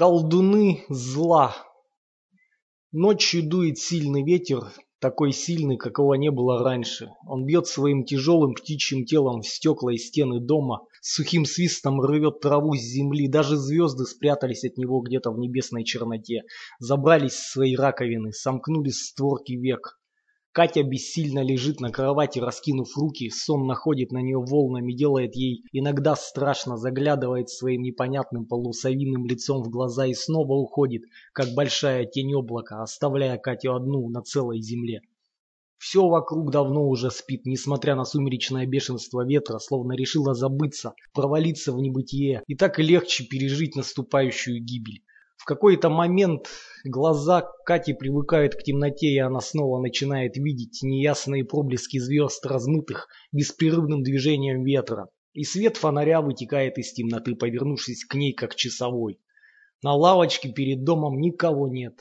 Колдуны зла. Ночью дует сильный ветер, такой сильный, какого не было раньше. Он бьет своим тяжелым птичьим телом в стекла и стены дома, сухим свистом рвет траву с земли, даже звезды спрятались от него где-то в небесной черноте, забрались в свои раковины, сомкнулись створки век. Катя бессильно лежит на кровати, раскинув руки, сон находит на нее волнами, делает ей иногда страшно, заглядывает своим непонятным полусовиным лицом в глаза и снова уходит, как большая тень облака, оставляя Катю одну на целой земле. Все вокруг давно уже спит, несмотря на сумеречное бешенство ветра, словно решила забыться, провалиться в небытие, и так легче пережить наступающую гибель. В какой-то момент глаза Кати привыкают к темноте, и она снова начинает видеть неясные проблески звезд, размытых беспрерывным движением ветра. И свет фонаря вытекает из темноты, повернувшись к ней как часовой. На лавочке перед домом никого нет.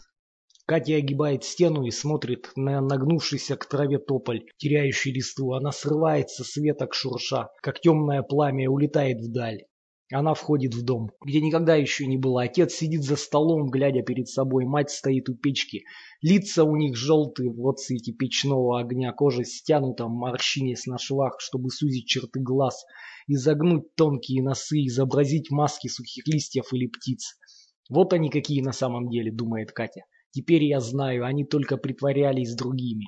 Катя огибает стену и смотрит на нагнувшийся к траве тополь, теряющий листву. Она срывается с веток шурша, как темное пламя улетает вдаль. Она входит в дом, где никогда еще не было. Отец сидит за столом, глядя перед собой. Мать стоит у печки. Лица у них желтые в отсвете печного огня. Кожа стянута, морщинясь на швах, чтобы сузить черты глаз. Изогнуть тонкие носы, изобразить маски сухих листьев или птиц. Вот они какие на самом деле, думает Катя. Теперь я знаю, они только притворялись другими.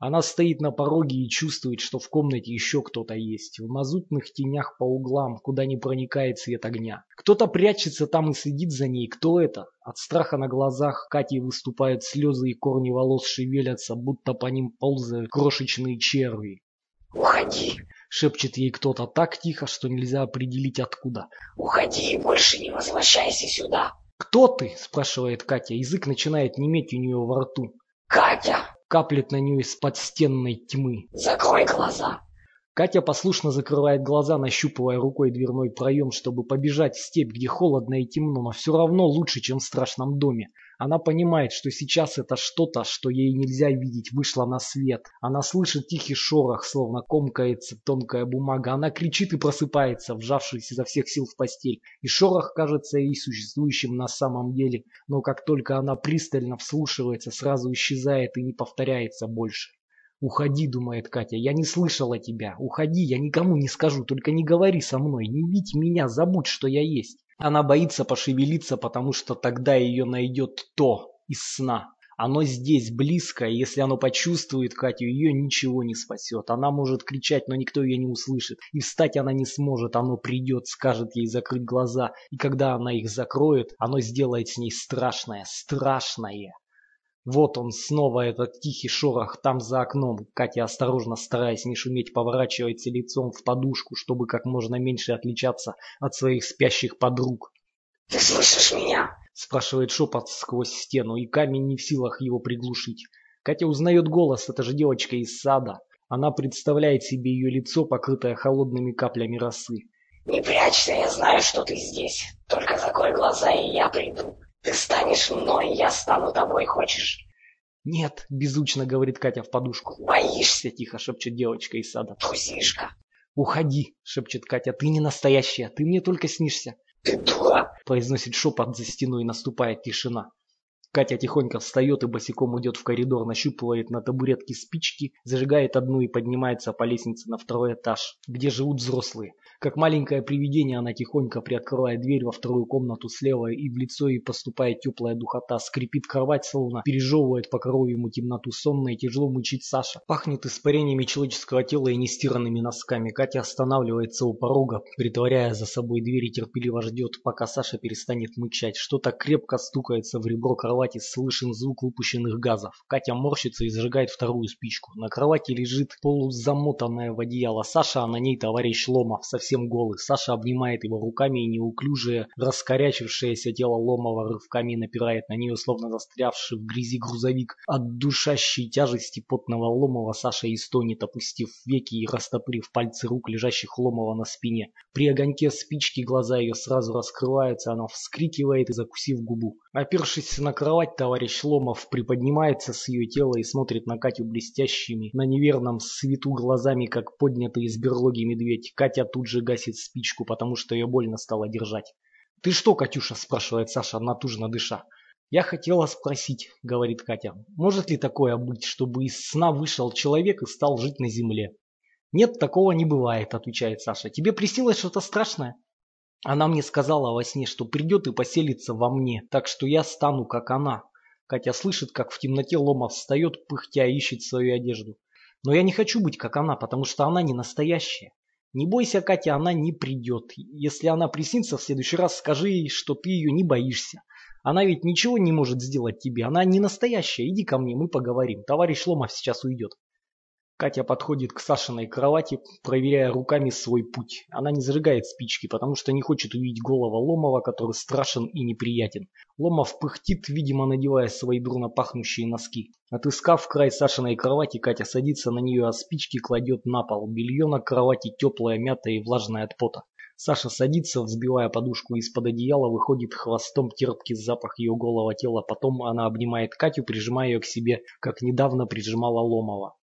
Она стоит на пороге и чувствует, что в комнате еще кто-то есть. В мазутных тенях по углам, куда не проникает свет огня. Кто-то прячется там и следит за ней. Кто это? От страха на глазах Кати выступают слезы и корни волос шевелятся, будто по ним ползают крошечные черви. «Уходи!» — шепчет ей кто-то так тихо, что нельзя определить откуда. «Уходи и больше не возвращайся сюда!» «Кто ты?» — спрашивает Катя. Язык начинает неметь у нее во рту. «Катя!» Каплет на нее из подстенной тьмы. «Закрой глаза!» Катя послушно закрывает глаза, нащупывая рукой дверной проем, чтобы побежать в степь, где холодно и темно, но все равно лучше, чем в страшном доме. Она понимает, что сейчас это что-то, что ей нельзя видеть, вышло на свет. Она слышит тихий шорох, словно комкается тонкая бумага. Она кричит и просыпается, вжавшись изо всех сил в постель. И шорох кажется ей существующим на самом деле, но как только она пристально вслушивается, сразу исчезает и не повторяется больше. «Уходи», — думает Катя, — «я не слышала тебя. Уходи, я никому не скажу, только не говори со мной, не видь меня, забудь, что я есть». Она боится пошевелиться, потому что тогда ее найдет то из сна. Оно здесь, близко, и если оно почувствует Катю, ее ничего не спасет. Она может кричать, но никто ее не услышит. И встать она не сможет, оно придет, скажет ей закрыть глаза. И когда она их закроет, оно сделает с ней страшное, страшное. Вот он снова, этот тихий шорох там за окном. Катя, осторожно стараясь не шуметь, поворачивается лицом в подушку, чтобы как можно меньше отличаться от своих спящих подруг. «Ты слышишь меня?» спрашивает шепот сквозь стену, и камень не в силах его приглушить. Катя узнает голос, это же девочка из сада. Она представляет себе ее лицо, покрытое холодными каплями росы. «Не прячься, я знаю, что ты здесь. Только закрой глаза, и я приду. Ты станешь мной, я стану тобой, хочешь?» «Нет», — беззвучно говорит Катя в подушку. «Боишься?» — тихо шепчет девочка из сада. «Трусишка!» «Уходи!» — шепчет Катя. «Ты не настоящая, ты мне только снишься!» «Ты дура!» — произносит шепот за стеной, наступает тишина. Катя тихонько встает и босиком идет в коридор, нащупывает на табуретке спички, зажигает одну и поднимается по лестнице на второй этаж, где живут взрослые. Как маленькое привидение она тихонько приоткрывает дверь во вторую комнату слева, и в лицо ей поступает теплая духота, скрипит кровать, словно пережевывает по коровьему темноту сонно и тяжело мучить Саша. Пахнет испарениями человеческого тела и нестиранными носками. Катя останавливается у порога, притворяя за собой дверь и терпеливо ждет, пока Саша перестанет мычать. Что-то крепко стукается в ребро кровати, слышен звук выпущенных газов. Катя морщится и зажигает вторую спичку. На кровати лежит полузамотанная в одеяло Саша, а на ней товарищ Ломов, совсем совсем голый. Саша обнимает его руками и неуклюжее, раскорячившееся тело Ломова рывками напирает на нее, словно застрявший в грязи грузовик. От душащей тяжести потного Ломова Саша истонет, опустив веки и растопырив пальцы рук, лежащих Ломова на спине. При огоньке спички глаза ее сразу раскрываются, она вскрикивает и закусив губу. Опершись на кровать, товарищ Ломов приподнимается с ее тела и смотрит на Катю блестящими, на неверном свету глазами, как поднятый из берлоги медведь. Катя тут же гасит спичку, потому что ее больно стало держать. «Ты что, Катюша?» – спрашивает Саша, натужно дыша. «Я хотела спросить», – говорит Катя, – «может ли такое быть, чтобы из сна вышел человек и стал жить на земле?» «Нет, такого не бывает», – отвечает Саша. «Тебе приснилось что-то страшное?» Она мне сказала во сне, что придет и поселится во мне, так что я стану как она. Катя слышит, как в темноте Ломов встает, пыхтя ищет свою одежду. Но я не хочу быть как она, потому что она не настоящая. Не бойся, Катя, она не придет. Если она приснится в следующий раз, скажи ей, что ты ее не боишься. Она ведь ничего не может сделать тебе. Она не настоящая. Иди ко мне, мы поговорим. Товарищ Ломов сейчас уйдет. Катя подходит к Сашиной кровати, проверяя руками свой путь. Она не зажигает спички, потому что не хочет увидеть голого Ломова, который страшен и неприятен. Ломов пыхтит, видимо, надевая свои дурно пахнущие носки. Отыскав край Сашиной кровати, Катя садится на нее, а спички кладет на пол. Белье на кровати теплое, мятое и влажное от пота. Саша садится, взбивая подушку из-под одеяла, выходит хвостом терпкий запах ее голого тела. Потом она обнимает Катю, прижимая ее к себе, как недавно прижимала Ломова.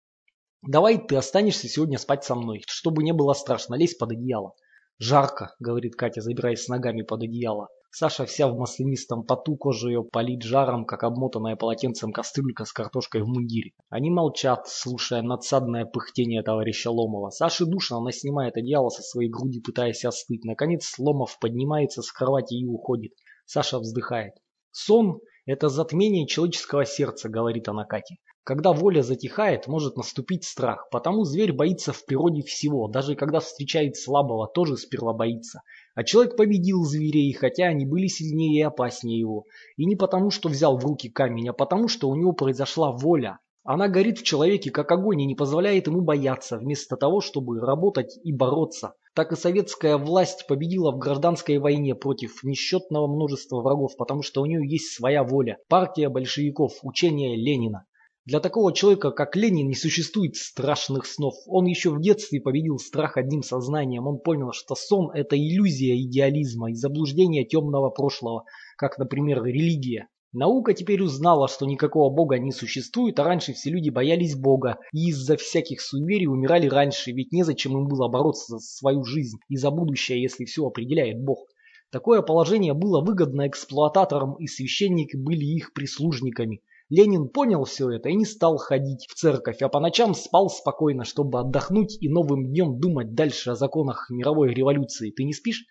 Давай ты останешься сегодня спать со мной, чтобы не было страшно, лезь под одеяло. Жарко, говорит Катя, забираясь с ногами под одеяло. Саша вся в маслянистом поту, кожа ее палит жаром, как обмотанная полотенцем кастрюлька с картошкой в мундире. Они молчат, слушая надсадное пыхтение товарища Ломова. Саше душно, она снимает одеяло со своей груди, пытаясь остыть. Наконец Ломов поднимается с кровати и уходит. Саша вздыхает. Сон – это затмение человеческого сердца, говорит она Кате. Когда воля затихает, может наступить страх, потому зверь боится в природе всего, даже когда встречает слабого, тоже сперва боится. А человек победил зверей, хотя они были сильнее и опаснее его. И не потому, что взял в руки камень, а потому, что у него произошла воля. Она горит в человеке, как огонь, и не позволяет ему бояться, вместо того, чтобы работать и бороться. Так и советская власть победила в гражданской войне против несчетного множества врагов, потому что у нее есть своя воля. Партия большевиков, учение Ленина. Для такого человека, как Ленин, не существует страшных снов. Он еще в детстве победил страх одним сознанием. Он понял, что сон – это иллюзия идеализма и заблуждение темного прошлого, как, например, религия. Наука теперь узнала, что никакого бога не существует, а раньше все люди боялись бога и из-за всяких суеверий умирали раньше, ведь незачем им было бороться за свою жизнь и за будущее, если все определяет бог. Такое положение было выгодно эксплуататорам, и священники были их прислужниками. Ленин понял все это и не стал ходить в церковь, а по ночам спал спокойно, чтобы отдохнуть и новым днем думать дальше о законах мировой революции. Ты не спишь?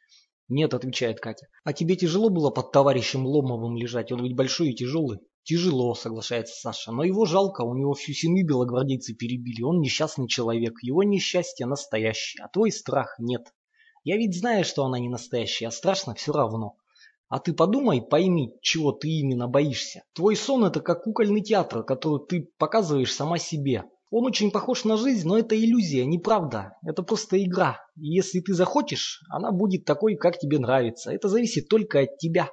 Нет, отвечает Катя. А тебе тяжело было под товарищем Ломовым лежать? Он ведь большой и тяжелый. Тяжело, соглашается Саша, но его жалко, у него всю семью белогвардейцы перебили, он несчастный человек, его несчастье настоящее, а твой страх нет. Я ведь знаю, что она не настоящая, а страшно все равно. А ты подумай, пойми, чего ты именно боишься. Твой сон это как кукольный театр, который ты показываешь сама себе. Он очень похож на жизнь, но это иллюзия, неправда. Это просто игра. И если ты захочешь, она будет такой, как тебе нравится. Это зависит только от тебя.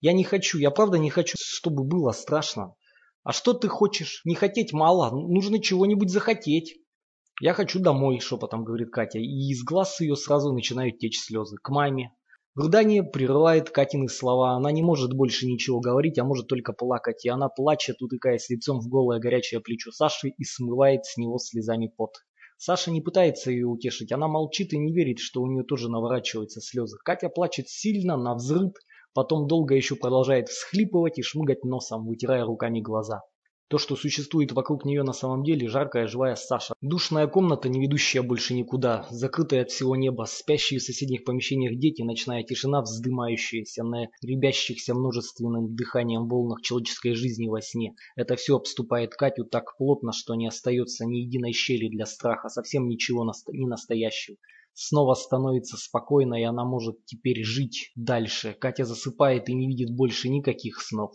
Я не хочу, я правда не хочу, чтобы было страшно. А что ты хочешь? Не хотеть мало, нужно чего-нибудь захотеть. Я хочу домой, шепотом говорит Катя, и из глаз ее сразу начинают течь слезы. К маме. Рыдание прерывает Катины слова. Она не может больше ничего говорить, а может только плакать. И она плачет, утыкаясь лицом в голое горячее плечо Саши и смывает с него слезами пот. Саша не пытается ее утешить. Она молчит и не верит, что у нее тоже наворачиваются слезы. Катя плачет сильно, на взрыв, потом долго еще продолжает всхлипывать и шмыгать носом, вытирая руками глаза. То, что существует вокруг нее на самом деле, жаркая живая Саша. Душная комната, не ведущая больше никуда, закрытая от всего неба, спящие в соседних помещениях дети, ночная тишина, вздымающаяся на ребящихся множественным дыханием волнах человеческой жизни во сне. Это все обступает Катю так плотно, что не остается ни единой щели для страха, совсем ничего не настоящего. Снова становится спокойно, и она может теперь жить дальше. Катя засыпает и не видит больше никаких снов.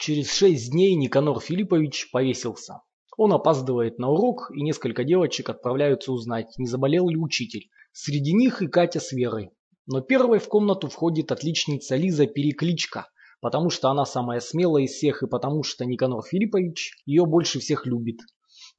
Через шесть дней Никанор Филиппович повесился. Он опаздывает на урок, и несколько девочек отправляются узнать, не заболел ли учитель. Среди них и Катя с Верой. Но первой в комнату входит отличница Лиза Перекличка, потому что она самая смелая из всех и потому что Никанор Филиппович ее больше всех любит.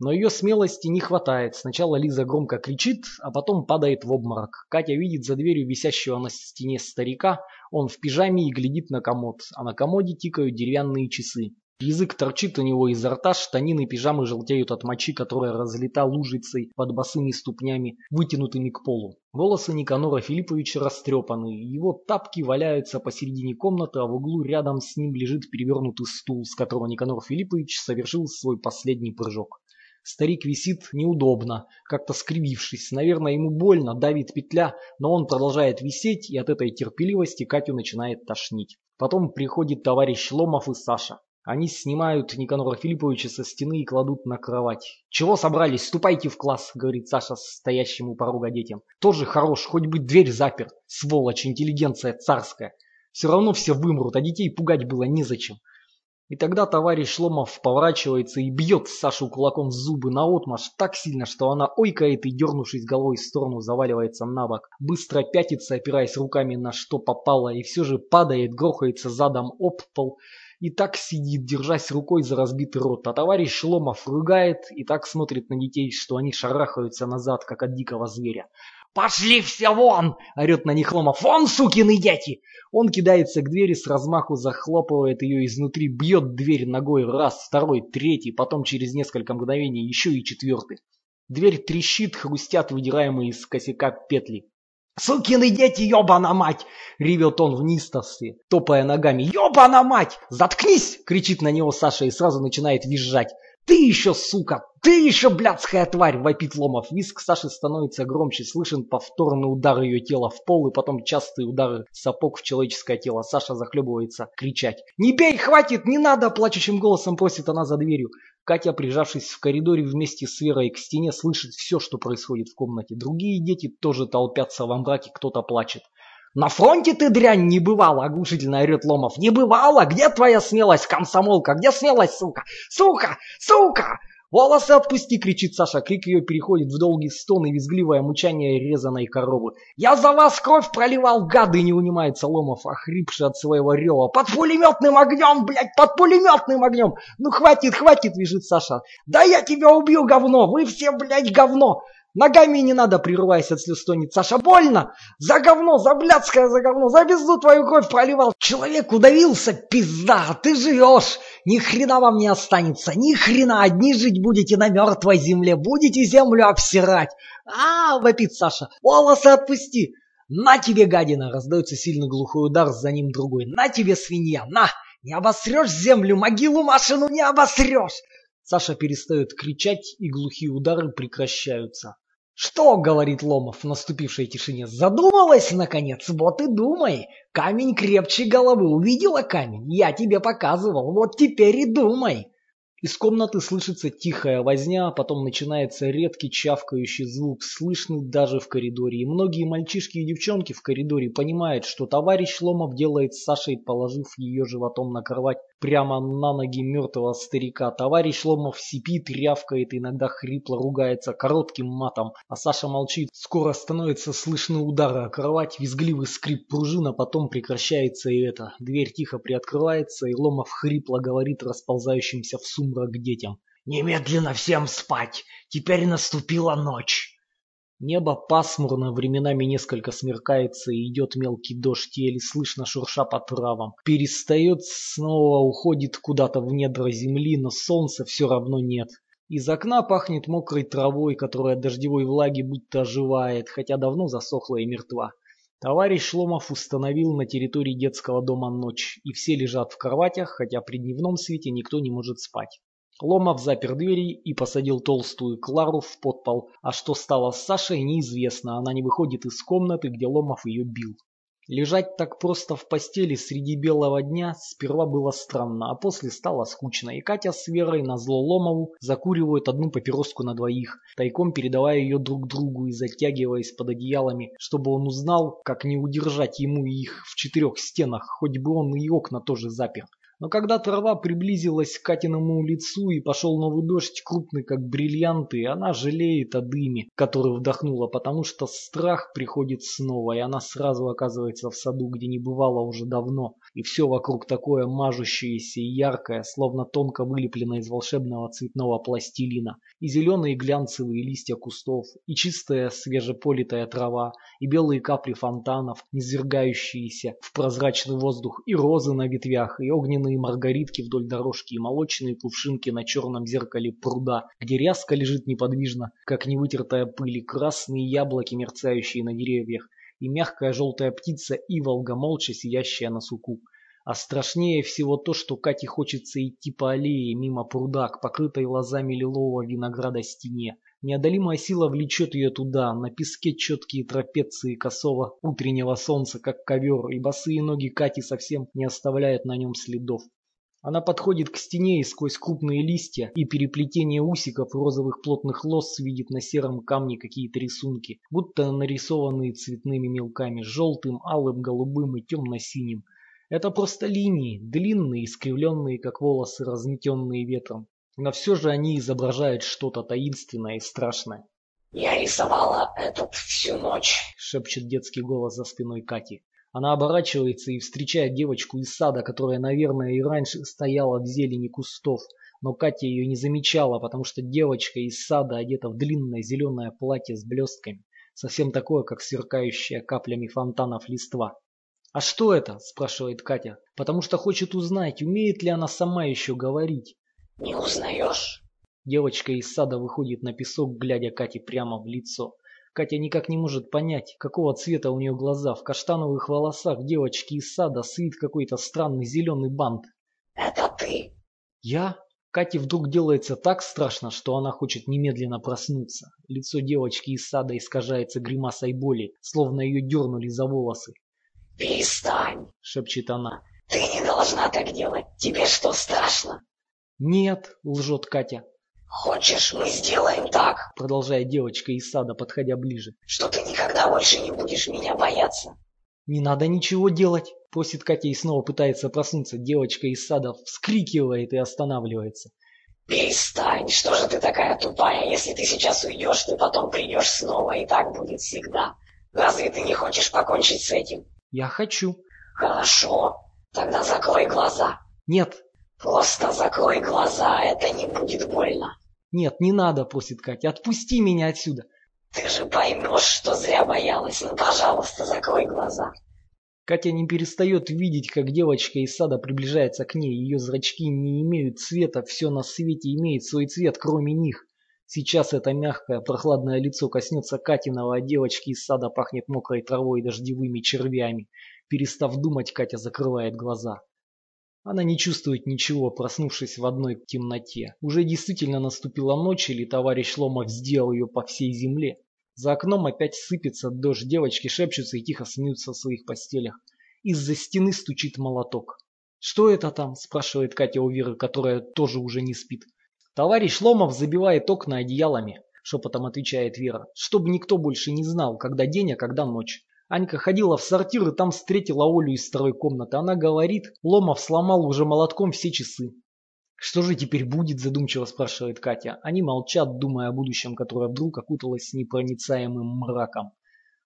Но ее смелости не хватает. Сначала Лиза громко кричит, а потом падает в обморок. Катя видит за дверью висящего на стене старика. Он в пижаме и глядит на комод, а на комоде тикают деревянные часы. Язык торчит у него изо рта, штанины пижамы желтеют от мочи, которая разлита лужицей под босыми ступнями, вытянутыми к полу. Волосы Никанора Филипповича растрепаны, его тапки валяются посередине комнаты, а в углу рядом с ним лежит перевернутый стул, с которого Никанор Филиппович совершил свой последний прыжок. Старик висит неудобно, как-то скривившись. Наверное, ему больно, давит петля, но он продолжает висеть, и от этой терпеливости Катю начинает тошнить. Потом приходит товарищ Ломов и Саша. Они снимают Никанора Филипповича со стены и кладут на кровать. «Чего собрались? Ступайте в класс», — говорит Саша стоящему порога детям. «Тоже хорош, хоть бы дверь запер. Сволочь, интеллигенция царская. Все равно все вымрут, а детей пугать было незачем. И тогда товарищ Ломов поворачивается и бьет Сашу кулаком в зубы наотмашь так сильно, что она ойкает и, дернувшись головой в сторону, заваливается на бок. Быстро пятится, опираясь руками на что попало, и все же падает, грохается задом об пол и так сидит, держась рукой за разбитый рот. А товарищ Ломов рыгает и так смотрит на детей, что они шарахаются назад, как от дикого зверя. «Пошли все вон!» — орет на них Ломов. «Вон, сукины дети!» Он кидается к двери, с размаху захлопывает ее изнутри, бьет дверь ногой раз, второй, третий, потом через несколько мгновений еще и четвертый. Дверь трещит, хрустят выдираемые из косяка петли. «Сукины дети, ёбана мать!» — ревет он в нистовстве, топая ногами. «Ёбана мать! Заткнись!» — кричит на него Саша и сразу начинает визжать. «Ты еще, сука! Ты еще, блядская тварь!» — вопит Ломов. Виск Саши становится громче, слышен повторный удар ее тела в пол и потом частые удары сапог в человеческое тело. Саша захлебывается кричать. «Не бей, хватит, не надо!» — плачущим голосом просит она за дверью. Катя, прижавшись в коридоре вместе с Верой к стене, слышит все, что происходит в комнате. Другие дети тоже толпятся во мраке, кто-то плачет. «На фронте ты, дрянь, не бывала!» — оглушительно орет Ломов. «Не бывала! Где твоя смелость, комсомолка? Где смелость, сука? Сука! Сука!» «Волосы отпусти!» — кричит Саша. Крик ее переходит в долгий стон и визгливое мучание резаной коровы. «Я за вас кровь проливал, гады!» — не унимается Ломов, охрипший от своего рева. «Под пулеметным огнем, блядь, под пулеметным огнем! Ну хватит, хватит!» — вяжет Саша. «Да я тебя убью, говно! Вы все, блядь, говно! Ногами не надо, прерываясь от слез, стонет Саша. Больно! За говно, за блядское за говно, за пизду твою кровь проливал. Человек удавился, пизда, ты живешь. Ни хрена вам не останется, ни хрена. Одни жить будете на мертвой земле, будете землю обсирать. А, вопит Саша, волосы отпусти. На тебе, гадина, раздается сильно глухой удар, за ним другой. На тебе, свинья, на! Не обосрешь землю, могилу машину не обосрешь. Саша перестает кричать, и глухие удары прекращаются. «Что?» — говорит Ломов в наступившей тишине. «Задумалась, наконец? Вот и думай. Камень крепче головы. Увидела камень? Я тебе показывал. Вот теперь и думай». Из комнаты слышится тихая возня, а потом начинается редкий чавкающий звук, слышный даже в коридоре. И многие мальчишки и девчонки в коридоре понимают, что товарищ Ломов делает с Сашей, положив ее животом на кровать прямо на ноги мертвого старика. Товарищ Ломов сипит, рявкает, иногда хрипло ругается коротким матом, а Саша молчит. Скоро становятся слышны удары о кровать, визгливый скрип пружин, а потом прекращается и это. Дверь тихо приоткрывается, и Ломов хрипло говорит расползающимся в сумрак детям. «Немедленно всем спать! Теперь наступила ночь!» Небо пасмурно, временами несколько смеркается и идет мелкий дождь, еле слышно шурша по травам. Перестает, снова уходит куда-то в недра земли, но солнца все равно нет. Из окна пахнет мокрой травой, которая от дождевой влаги будто оживает, хотя давно засохла и мертва. Товарищ Шломов установил на территории детского дома ночь, и все лежат в кроватях, хотя при дневном свете никто не может спать. Ломов запер двери и посадил толстую Клару в подпол, а что стало с Сашей неизвестно, она не выходит из комнаты, где Ломов ее бил. Лежать так просто в постели среди белого дня сперва было странно, а после стало скучно, и Катя с Верой на зло Ломову закуривают одну папироску на двоих, тайком передавая ее друг другу и затягиваясь под одеялами, чтобы он узнал, как не удержать ему их в четырех стенах, хоть бы он и окна тоже запер. Но когда трава приблизилась к Катиному лицу и пошел новый дождь, крупный как бриллианты, она жалеет о дыме, который вдохнула, потому что страх приходит снова, и она сразу оказывается в саду, где не бывала уже давно, и все вокруг такое мажущееся и яркое, словно тонко вылеплено из волшебного цветного пластилина, и зеленые глянцевые листья кустов, и чистая свежеполитая трава, и белые капли фонтанов, низвергающиеся в прозрачный воздух, и розы на ветвях, и огненные маргаритки вдоль дорожки и молочные кувшинки на черном зеркале пруда, где ряска лежит неподвижно, как невытертая пыль, и красные яблоки, мерцающие на деревьях, и мягкая желтая птица Иволга, молча сидящая на суку. А страшнее всего то, что Кате хочется идти по аллее мимо пруда к покрытой лозами лилового винограда стене. Неодолимая сила влечет ее туда, на песке четкие трапеции косого утреннего солнца, как ковер, и босые ноги Кати совсем не оставляют на нем следов. Она подходит к стене и сквозь крупные листья и переплетение усиков розовых плотных лос видит на сером камне какие-то рисунки, будто нарисованные цветными мелками, желтым, алым, голубым и темно-синим. Это просто линии, длинные, искривленные, как волосы, разметенные ветром. Но все же они изображают что-то таинственное и страшное. «Я рисовала этот всю ночь», — шепчет детский голос за спиной Кати. Она оборачивается и встречает девочку из сада, которая, наверное, и раньше стояла в зелени кустов. Но Катя ее не замечала, потому что девочка из сада одета в длинное зеленое платье с блестками. Совсем такое, как сверкающая каплями фонтанов листва. «А что это?» – спрашивает Катя, потому что хочет узнать, умеет ли она сама еще говорить. «Не узнаешь?» Девочка из сада выходит на песок, глядя Кате прямо в лицо. Катя никак не может понять, какого цвета у нее глаза. В каштановых волосах девочки из сада свит какой-то странный зеленый бант. «Это ты?» «Я?» Кате вдруг делается так страшно, что она хочет немедленно проснуться. Лицо девочки из сада искажается гримасой боли, словно ее дернули за волосы. «Перестань!» — шепчет она. «Ты не должна так делать. Тебе что, страшно?» «Нет», — лжет Катя. «Хочешь, мы сделаем так?» Продолжает девочка из сада, подходя ближе. «Что ты никогда больше не будешь меня бояться?» «Не надо ничего делать», — просит Катя и снова пытается проснуться. Девочка из сада вскрикивает и останавливается. «Перестань, что же ты такая тупая? Если ты сейчас уйдешь, ты потом придешь снова, и так будет всегда. Разве ты не хочешь покончить с этим?» Я хочу. Хорошо. Тогда закрой глаза. Нет. Просто закрой глаза, это не будет больно. Нет, не надо, просит Катя. Отпусти меня отсюда. Ты же поймешь, что зря боялась. Ну, пожалуйста, закрой глаза. Катя не перестает видеть, как девочка из сада приближается к ней. Ее зрачки не имеют цвета, все на свете имеет свой цвет, кроме них. Сейчас это мягкое, прохладное лицо коснется Катиного, а девочки из сада пахнет мокрой травой и дождевыми червями. Перестав думать, Катя закрывает глаза. Она не чувствует ничего, проснувшись в одной темноте. Уже действительно наступила ночь, или товарищ Ломов сделал ее по всей земле. За окном опять сыпется дождь, девочки шепчутся и тихо смеются в своих постелях. Из-за стены стучит молоток. «Что это там?» – спрашивает Катя у Веры, которая тоже уже не спит. «Товарищ Ломов забивает окна одеялами», — шепотом отвечает Вера, «чтобы никто больше не знал, когда день, а когда ночь». Анька ходила в сортир и там встретила Олю из второй комнаты. Она говорит, Ломов сломал уже молотком все часы. «Что же теперь будет?» – задумчиво спрашивает Катя. Они молчат, думая о будущем, которое вдруг окуталось непроницаемым мраком.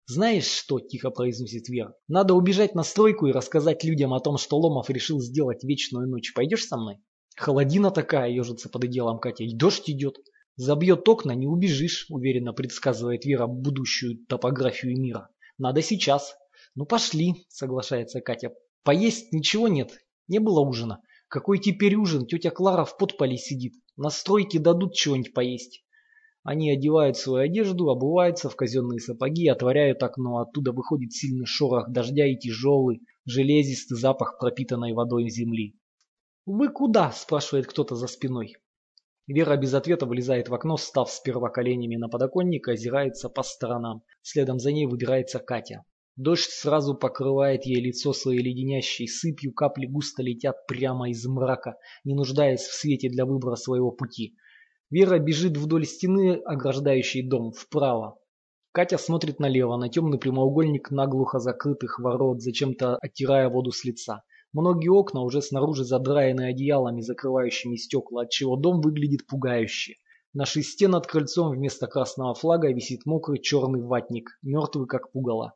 «Знаешь что?» – тихо произносит Вера. «Надо убежать на стройку и рассказать людям о том, что Ломов решил сделать вечную ночь. Пойдешь со мной?» Холодина такая, ежится под одеялом Катя, и дождь идет. Забьет окна, не убежишь, уверенно предсказывает Вера будущую топографию мира. Надо сейчас. Ну пошли, соглашается Катя. Поесть ничего нет, не было ужина. Какой теперь ужин? Тетя Клара в подполе сидит. На стройке дадут чего-нибудь поесть. Они одевают свою одежду, обуваются в казенные сапоги, отворяют окно. Оттуда выходит сильный шорох дождя и тяжелый, железистый запах пропитанной водой земли. «Вы куда?» – спрашивает кто-то за спиной. Вера без ответа вылезает в окно, став сперва коленями на подоконник, озирается по сторонам. Следом за ней выбирается Катя. Дождь сразу покрывает ей лицо своей леденящей сыпью, капли густо летят прямо из мрака, не нуждаясь в свете для выбора своего пути. Вера бежит вдоль стены, ограждающей дом, вправо. Катя смотрит налево, на темный прямоугольник наглухо закрытых ворот, зачем-то оттирая воду с лица. Многие окна уже снаружи задраены одеялами, закрывающими стекла, отчего дом выглядит пугающе. На шесте над крыльцом вместо красного флага висит мокрый черный ватник, мертвый как пугало.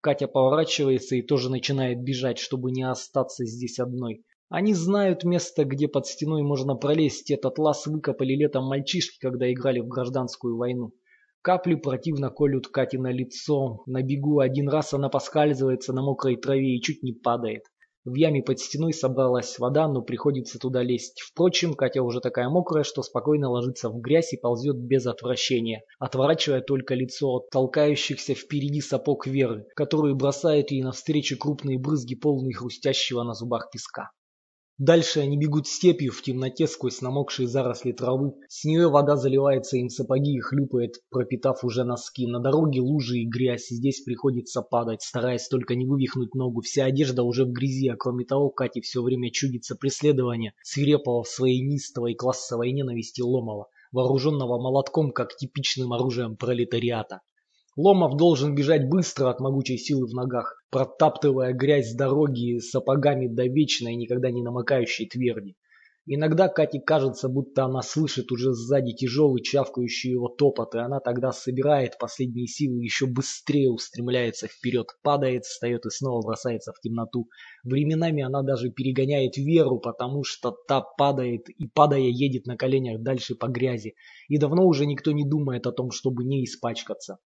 Катя поворачивается и тоже начинает бежать, чтобы не остаться здесь одной. Они знают место, где под стеной можно пролезть. Этот лаз выкопали летом мальчишки, когда играли в гражданскую войну. Капли противно колют Кате на лицо. На бегу один раз она поскальзывается на мокрой траве и чуть не падает. В яме под стеной собралась вода, но приходится туда лезть. Впрочем, Катя уже такая мокрая, что спокойно ложится в грязь и ползет без отвращения, отворачивая только лицо от толкающихся впереди сапог Веры, которые бросают ей навстречу крупные брызги, полные хрустящего на зубах песка. Дальше они бегут степью в темноте сквозь намокшие заросли травы. С нее вода заливается им сапоги и хлюпает, пропитав уже носки. На дороге лужи и грязь. Здесь приходится падать, стараясь только не вывихнуть ногу. Вся одежда уже в грязи, а кроме того, Кате все время чудится преследование, свирепого в своей нистовой классовой ненависти Ломова, вооруженного молотком, как типичным оружием пролетариата. Ломов должен бежать быстро от могучей силы в ногах, протаптывая грязь дороги сапогами до вечной, никогда не намокающей тверди. Иногда Кате кажется, будто она слышит уже сзади тяжелый чавкающий его топот, и она тогда собирает последние силы еще быстрее устремляется вперед, падает, встает и снова бросается в темноту. Временами она даже перегоняет Веру, потому что та падает и, падая, едет на коленях дальше по грязи, и давно уже никто не думает о том, чтобы не испачкаться.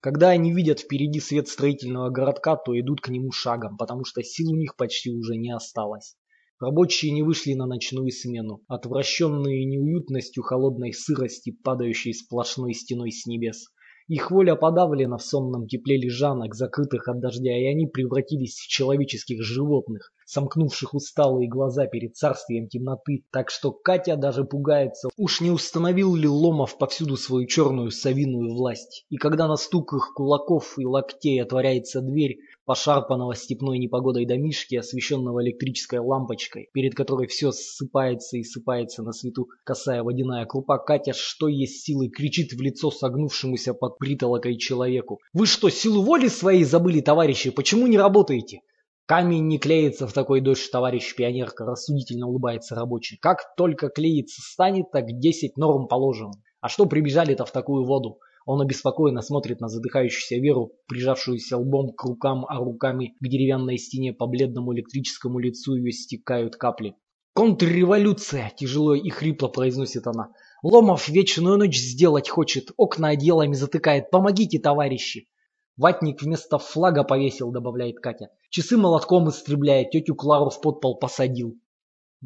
Когда они видят впереди свет строительного городка, то идут к нему шагом, потому что сил у них почти уже не осталось. Рабочие не вышли на ночную смену, отвращенные неуютностью холодной сырости, падающей сплошной стеной с небес. Их воля подавлена в сонном тепле лежанок, закрытых от дождя, и они превратились в человеческих животных, сомкнувших усталые глаза перед царствием темноты, так что Катя даже пугается, уж не установил ли Ломов повсюду свою черную совиную власть. И когда на стук их кулаков и локтей отворяется дверь, пошарпанного степной непогодой домишки, освещенного электрической лампочкой, перед которой все ссыпается и сыпается на свету косая водяная крупа, Катя, что есть силы, кричит в лицо согнувшемуся под притолокой человеку. «Вы что, силу воли своей забыли, товарищи? Почему не работаете?» Камень не клеится в такой дождь, товарищ пионерка, рассудительно улыбается рабочий. Как только клеиться станет, так десять норм положим. А что прибежали-то в такую воду? Он обеспокоенно смотрит на задыхающуюся Веру, прижавшуюся лбом к рукам, а руками к деревянной стене по бледному электрическому лицу ее стекают капли. «Контрреволюция!» – тяжело и хрипло произносит она. «Ломов вечную ночь сделать хочет, окна одеялами затыкает. Помогите, товарищи!» «Ватник вместо флага повесил», – добавляет Катя. «Часы молотком истребляет, тетю Клару в подпол посадил».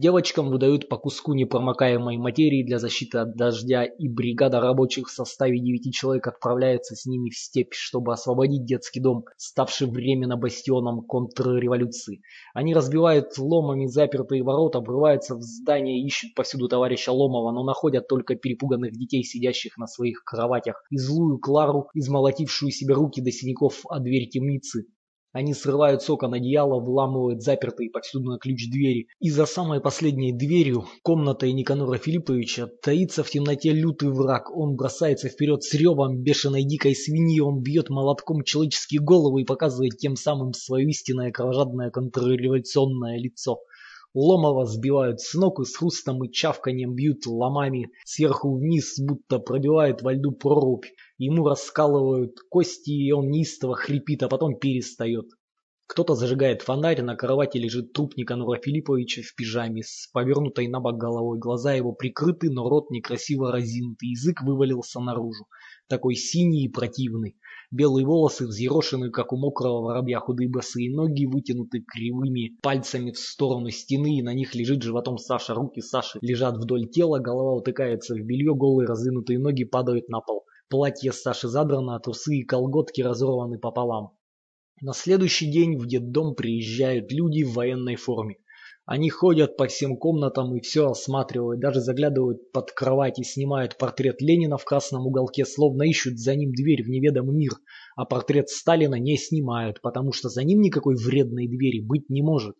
Девочкам выдают по куску непромокаемой материи для защиты от дождя, и бригада рабочих в составе девяти человек отправляется с ними в степь, чтобы освободить детский дом, ставший временно бастионом контрреволюции. Они разбивают ломами запертые ворота, врываются в здание, ищут повсюду товарища Ломова, но находят только перепуганных детей, сидящих на своих кроватях, и злую Клару, измолотившую себе руки до синяков о дверь темницы. Они срывают с окон одеяло, вламывают запертые повсюду на ключ двери. И за самой последней дверью, комнатой Никанора Филипповича, таится в темноте лютый враг. Он бросается вперед с ревом бешеной дикой свиньи, он бьет молотком человеческие головы и показывает тем самым свое истинное кровожадное контрреволюционное лицо. Ломова сбивают с ног и с хрустом и чавканием бьют ломами сверху вниз, будто пробивают во льду прорубь. Ему раскалывают кости, и он неистово хрипит, а потом перестает. Кто-то зажигает фонарь, на кровати лежит труп Никанора Филипповича в пижаме с повернутой на бок головой. Глаза его прикрыты, но рот некрасиво разинут, и язык вывалился наружу. Такой синий и противный. Белые волосы взъерошены, как у мокрого воробья, худые босые ноги вытянуты кривыми пальцами в сторону стены, и на них лежит животом Саша. Руки Саши лежат вдоль тела, голова утыкается в белье, голые разынутые ноги падают на пол. Платье Саши задрано, а трусы и колготки разорваны пополам. На следующий день в детдом приезжают люди в военной форме. Они ходят по всем комнатам и все осматривают, даже заглядывают под кровать и снимают портрет Ленина в красном уголке, словно ищут за ним дверь в неведомый мир, а портрет Сталина не снимают, потому что за ним никакой вредной двери быть не может.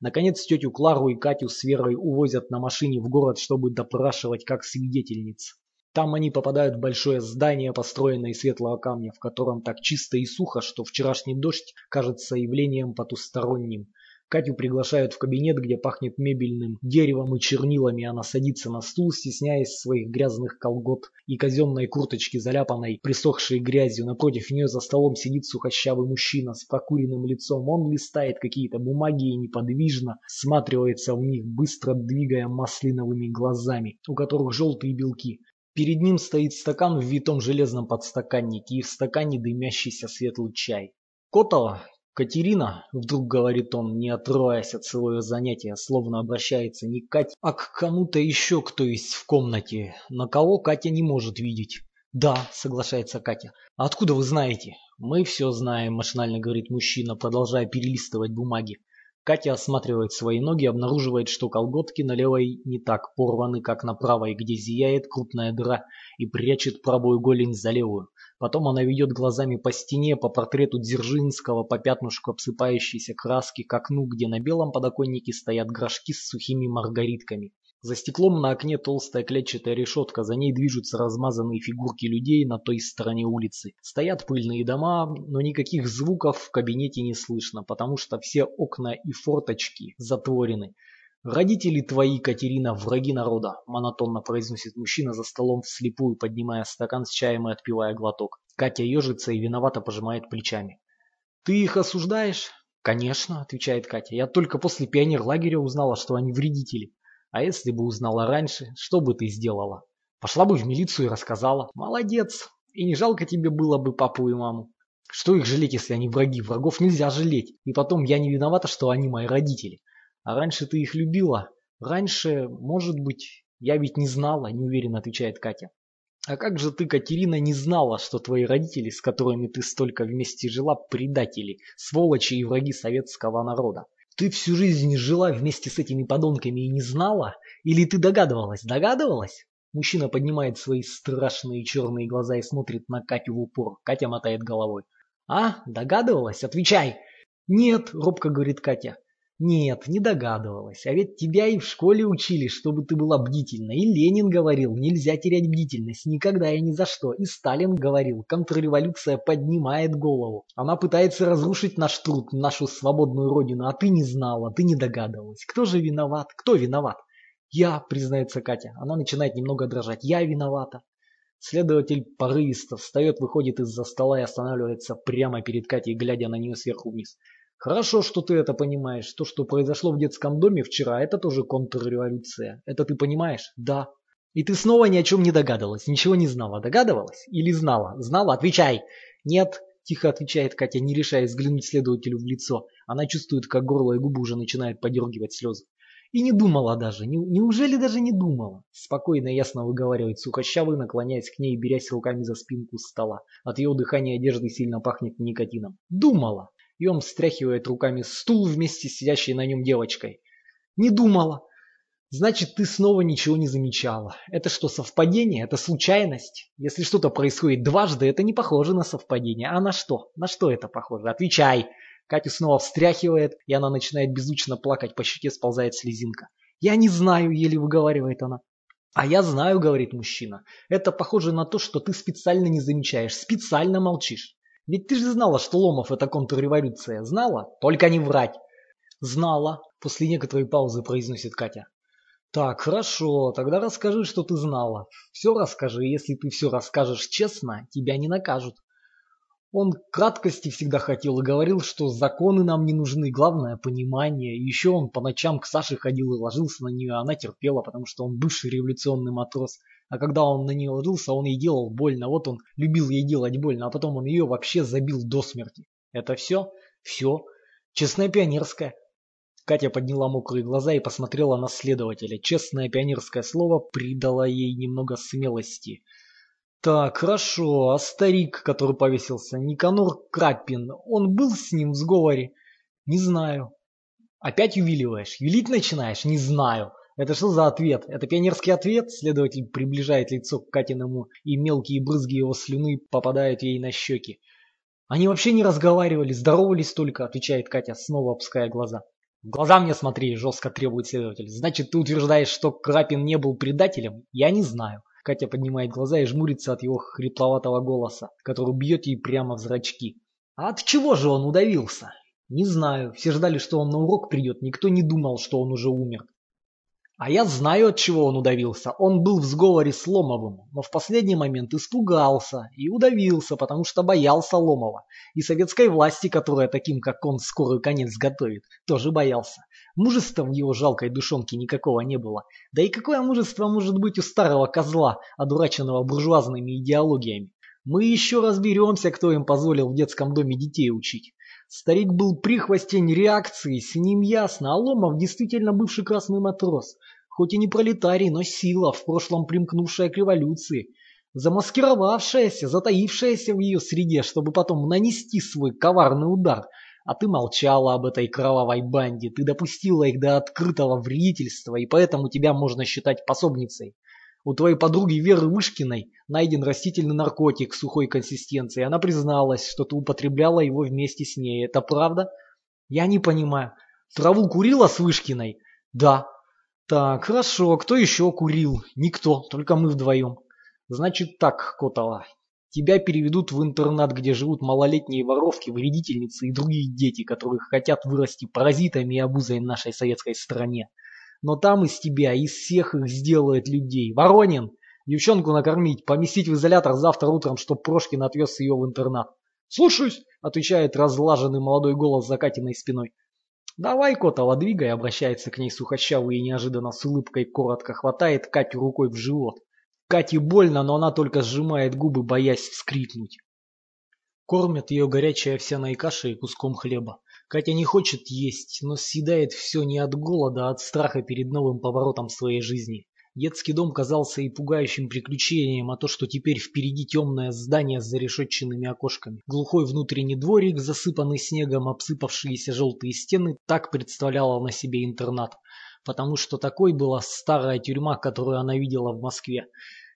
Наконец тетю Клару и Катю с Верой увозят на машине в город, чтобы допрашивать как свидетельниц. Там они попадают в большое здание, построенное из светлого камня, в котором так чисто и сухо, что вчерашний дождь кажется явлением потусторонним. Катю приглашают в кабинет, где пахнет мебельным деревом и чернилами. Она садится на стул, стесняясь своих грязных колгот и казенной курточки, заляпанной, присохшей грязью. Напротив нее за столом сидит сухощавый мужчина с прокуренным лицом. Он листает какие-то бумаги и неподвижно всматривается в них, быстро двигая маслиновыми глазами, у которых желтые белки. Перед ним стоит стакан в витом железном подстаканнике и в стакане дымящийся светлый чай. Котова, Катерина, вдруг говорит он, не отрываясь от своего занятия, словно обращается не к Кате, а к кому-то еще, кто есть в комнате, на кого Катя не может видеть. «Да», — соглашается Катя. «А откуда вы знаете?» «Мы все знаем», — машинально говорит мужчина, продолжая перелистывать бумаги. Катя осматривает свои ноги, обнаруживает, что колготки на левой не так порваны, как на правой, где зияет крупная дыра, и прячет правую голень за левую. Потом она ведет глазами по стене, по портрету Дзержинского, по пятнышку обсыпающейся краски, к окну, где на белом подоконнике стоят горшки с сухими маргаритками. За стеклом на окне толстая клетчатая решетка, за ней движутся размазанные фигурки людей на той стороне улицы. Стоят пыльные дома, но никаких звуков в кабинете не слышно, потому что все окна и форточки затворены. «Родители твои, Катерина, враги народа», – монотонно произносит мужчина за столом вслепую, поднимая стакан с чаем и отпивая глоток. Катя ежится и виновато пожимает плечами. «Ты их осуждаешь?» «Конечно», – отвечает Катя. «Я только после пионерлагеря узнала, что они вредители. А если бы узнала раньше, что бы ты сделала? Пошла бы в милицию и рассказала. Молодец. И не жалко тебе было бы папу и маму. Что их жалеть, если они враги? Врагов нельзя жалеть. И потом я не виновата, что они мои родители. А раньше ты их любила? Раньше, может быть, я ведь не знала, неуверенно отвечает Катя. А как же ты, Катерина, не знала, что твои родители, с которыми ты столько вместе жила, предатели, сволочи и враги советского народа? Ты всю жизнь жила вместе с этими подонками и не знала? Или ты догадывалась? Догадывалась? Мужчина поднимает свои страшные черные глаза и смотрит на Катю в упор. Катя мотает головой. А, догадывалась? Отвечай. Нет, робко говорит Катя. Нет, не догадывалась. А ведь тебя и в школе учили, чтобы ты была бдительна. И Ленин говорил, нельзя терять бдительность, никогда и ни за что. И Сталин говорил, контрреволюция поднимает голову. Она пытается разрушить наш труд, нашу свободную родину, а ты не знала, ты не догадывалась. Кто же виноват? Кто виноват? Я, признается Катя. Она начинает немного дрожать. Я виновата. Следователь порывисто встает, выходит из-за стола и останавливается прямо перед Катей, глядя на нее сверху вниз. Хорошо, что ты это понимаешь. То, что произошло в детском доме вчера, это тоже контрреволюция. Это ты понимаешь? Да. И ты снова ни о чем не догадывалась, ничего не знала. Догадывалась? Или знала? Знала? Отвечай. Нет, тихо отвечает Катя, не решая взглянуть следователю в лицо. Она чувствует, как горло и губы уже начинают подергивать слезы. И не думала даже. Не, неужели даже не думала? Спокойно и ясно выговаривает сухощавый, наклоняясь к ней и берясь руками за спинку стола. От ее дыхания одежды сильно пахнет никотином. Думала и он встряхивает руками стул вместе с сидящей на нем девочкой. Не думала. Значит, ты снова ничего не замечала. Это что, совпадение? Это случайность? Если что-то происходит дважды, это не похоже на совпадение. А на что? На что это похоже? Отвечай. Катю снова встряхивает, и она начинает беззвучно плакать, по щеке сползает слезинка. «Я не знаю», — еле выговаривает она. «А я знаю», — говорит мужчина. «Это похоже на то, что ты специально не замечаешь, специально молчишь. Ведь ты же знала, что Ломов это контрреволюция. Знала? Только не врать. Знала. После некоторой паузы произносит Катя. Так, хорошо, тогда расскажи, что ты знала. Все расскажи, если ты все расскажешь честно, тебя не накажут. Он краткости всегда хотел и говорил, что законы нам не нужны, главное понимание. Еще он по ночам к Саше ходил и ложился на нее, а она терпела, потому что он бывший революционный матрос. А когда он на нее ложился, он ей делал больно. Вот он любил ей делать больно, а потом он ее вообще забил до смерти. Это все? Все. Честная пионерская. Катя подняла мокрые глаза и посмотрела на следователя. Честное пионерское слово придало ей немного смелости. Так, хорошо, а старик, который повесился, Никанор Крапин, он был с ним в сговоре? Не знаю. Опять увиливаешь? Юлить начинаешь? Не знаю. Это что за ответ? Это пионерский ответ? Следователь приближает лицо к Катиному, и мелкие брызги его слюны попадают ей на щеки. Они вообще не разговаривали, здоровались только, отвечает Катя, снова опуская глаза. В глаза мне смотри, жестко требует следователь. Значит, ты утверждаешь, что Крапин не был предателем? Я не знаю. Катя поднимает глаза и жмурится от его хрипловатого голоса, который бьет ей прямо в зрачки. А от чего же он удавился? Не знаю. Все ждали, что он на урок придет. Никто не думал, что он уже умер. А я знаю, от чего он удавился. Он был в сговоре с Ломовым, но в последний момент испугался и удавился, потому что боялся Ломова. И советской власти, которая таким, как он, скорый конец готовит, тоже боялся. Мужества в его жалкой душонке никакого не было. Да и какое мужество может быть у старого козла, одураченного буржуазными идеологиями? Мы еще разберемся, кто им позволил в детском доме детей учить. Старик был прихвостень реакции, с ним ясно, а Ломов действительно бывший красный матрос. Хоть и не пролетарий, но сила, в прошлом примкнувшая к революции. Замаскировавшаяся, затаившаяся в ее среде, чтобы потом нанести свой коварный удар. А ты молчала об этой кровавой банде, ты допустила их до открытого вредительства, и поэтому тебя можно считать пособницей. У твоей подруги Веры Мышкиной найден растительный наркотик сухой консистенции. Она призналась, что ты употребляла его вместе с ней. Это правда? Я не понимаю. Траву курила с Вышкиной? Да. Так, хорошо. Кто еще курил? Никто, только мы вдвоем. Значит так, Котова. Тебя переведут в интернат, где живут малолетние воровки, вредительницы и другие дети, которых хотят вырасти паразитами и обузой нашей советской стране. Но там из тебя, из всех их сделают людей. Воронин, девчонку накормить, поместить в изолятор завтра утром, чтоб Прошкин отвез ее в интернат. «Слушаюсь», — отвечает разлаженный молодой голос за Катиной спиной. «Давай, Котова, двигай», — обращается к ней сухощавый и неожиданно с улыбкой коротко хватает Катю рукой в живот. Кате больно, но она только сжимает губы, боясь вскрикнуть. Кормят ее горячей овсяной кашей и куском хлеба. Катя не хочет есть, но съедает все не от голода, а от страха перед новым поворотом своей жизни. Детский дом казался и пугающим приключением, а то, что теперь впереди темное здание с зарешетченными окошками. Глухой внутренний дворик, засыпанный снегом, обсыпавшиеся желтые стены, так представляла на себе интернат. Потому что такой была старая тюрьма, которую она видела в Москве.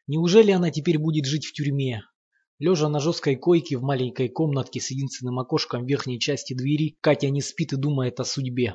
Неужели она теперь будет жить в тюрьме? Лежа на жесткой койке в маленькой комнатке с единственным окошком в верхней части двери, Катя не спит и думает о судьбе.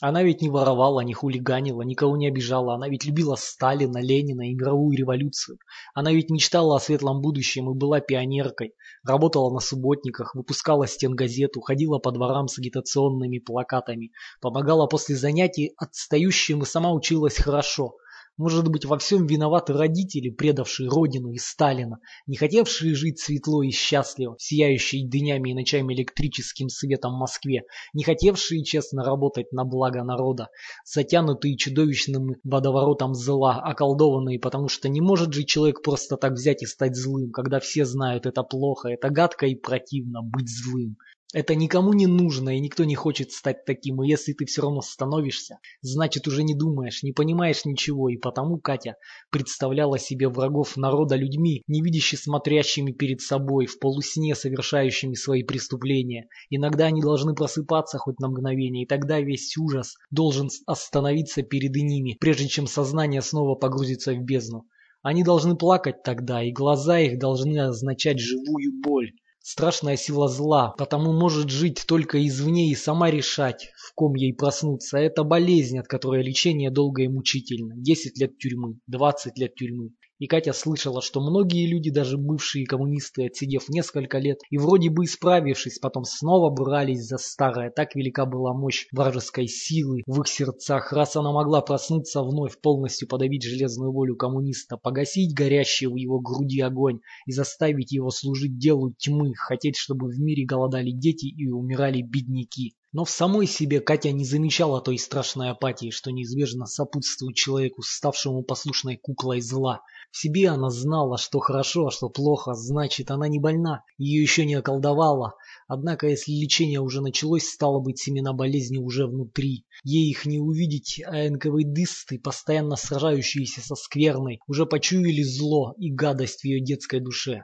Она ведь не воровала, не хулиганила, никого не обижала. Она ведь любила Сталина, Ленина и мировую революцию. Она ведь мечтала о светлом будущем и была пионеркой. Работала на субботниках, выпускала стенгазету, ходила по дворам с агитационными плакатами. Помогала после занятий отстающим и сама училась хорошо. Может быть, во всем виноваты родители, предавшие родину и Сталина, не хотевшие жить светло и счастливо, сияющей днями и ночами электрическим светом в Москве, не хотевшие честно работать на благо народа, затянутые чудовищным водоворотом зла, околдованные, потому что не может же человек просто так взять и стать злым, когда все знают, это плохо, это гадко и противно быть злым. Это никому не нужно, и никто не хочет стать таким, и если ты все равно становишься, значит уже не думаешь, не понимаешь ничего, и потому Катя представляла себе врагов народа людьми, не видящими смотрящими перед собой, в полусне совершающими свои преступления. Иногда они должны просыпаться хоть на мгновение, и тогда весь ужас должен остановиться перед ними, прежде чем сознание снова погрузится в бездну. Они должны плакать тогда, и глаза их должны означать живую боль. Страшная сила зла, потому может жить только извне и сама решать, в ком ей проснуться. Это болезнь, от которой лечение долго и мучительно. 10 лет тюрьмы, 20 лет тюрьмы. И Катя слышала, что многие люди, даже бывшие коммунисты, отсидев несколько лет и вроде бы исправившись, потом снова брались за старое. Так велика была мощь вражеской силы в их сердцах, раз она могла проснуться вновь, полностью подавить железную волю коммуниста, погасить горящий в его груди огонь и заставить его служить делу тьмы, хотеть, чтобы в мире голодали дети и умирали бедняки. Но в самой себе Катя не замечала той страшной апатии, что неизбежно сопутствует человеку, ставшему послушной куклой зла. В себе она знала, что хорошо, а что плохо, значит, она не больна, ее еще не околдовала. Однако, если лечение уже началось, стало быть, семена болезни уже внутри. Ей их не увидеть, а НКВДисты, постоянно сражающиеся со скверной, уже почуяли зло и гадость в ее детской душе.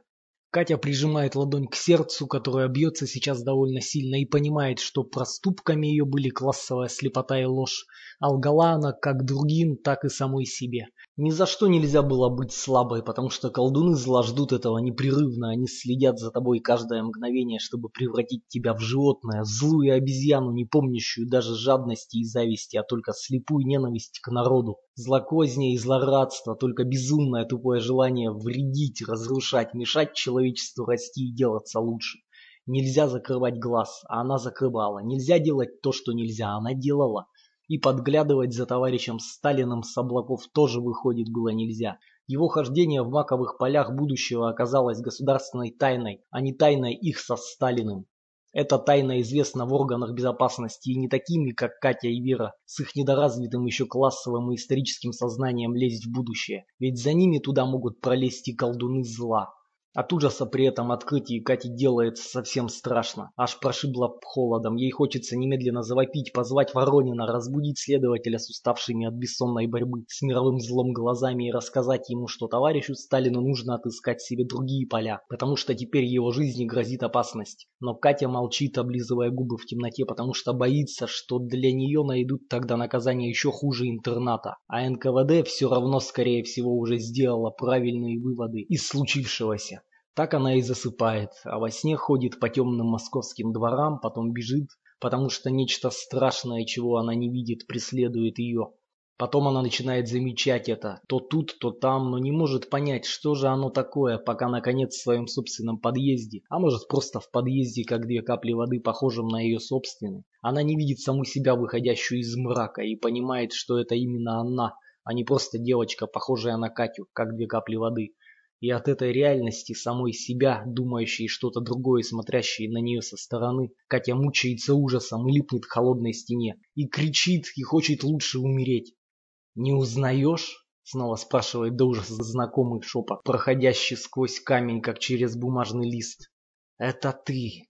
Катя прижимает ладонь к сердцу, которое бьется сейчас довольно сильно, и понимает, что проступками ее были классовая слепота и ложь. А она как другим, так и самой себе. Ни за что нельзя было быть слабой, потому что колдуны зла ждут этого непрерывно, они следят за тобой каждое мгновение, чтобы превратить тебя в животное, злую обезьяну, не помнящую даже жадности и зависти, а только слепую ненависть к народу. Злокознее и злорадство, только безумное тупое желание вредить, разрушать, мешать человечеству расти и делаться лучше. Нельзя закрывать глаз, а она закрывала. Нельзя делать то, что нельзя, а она делала. И подглядывать за товарищем Сталиным с облаков тоже выходит было нельзя. Его хождение в маковых полях будущего оказалось государственной тайной, а не тайной их со Сталиным. Эта тайна известна в органах безопасности и не такими, как Катя и Вера, с их недоразвитым еще классовым и историческим сознанием лезть в будущее, ведь за ними туда могут пролезть и колдуны зла. От ужаса при этом открытии Кате делается совсем страшно. Аж прошибло холодом. Ей хочется немедленно завопить, позвать Воронина, разбудить следователя с уставшими от бессонной борьбы, с мировым злом глазами и рассказать ему, что товарищу Сталину нужно отыскать себе другие поля, потому что теперь его жизни грозит опасность. Но Катя молчит, облизывая губы в темноте, потому что боится, что для нее найдут тогда наказание еще хуже интерната. А НКВД все равно, скорее всего, уже сделала правильные выводы из случившегося. Так она и засыпает, а во сне ходит по темным московским дворам, потом бежит, потому что нечто страшное, чего она не видит, преследует ее. Потом она начинает замечать это, то тут, то там, но не может понять, что же оно такое, пока наконец в своем собственном подъезде, а может просто в подъезде, как две капли воды, похожем на ее собственный. Она не видит саму себя, выходящую из мрака, и понимает, что это именно она, а не просто девочка, похожая на Катю, как две капли воды. И от этой реальности самой себя, думающей что-то другое, смотрящей на нее со стороны, Катя мучается ужасом и липнет к холодной стене. И кричит, и хочет лучше умереть. «Не узнаешь?» Снова спрашивает до ужаса знакомый шепот, проходящий сквозь камень, как через бумажный лист. «Это ты!»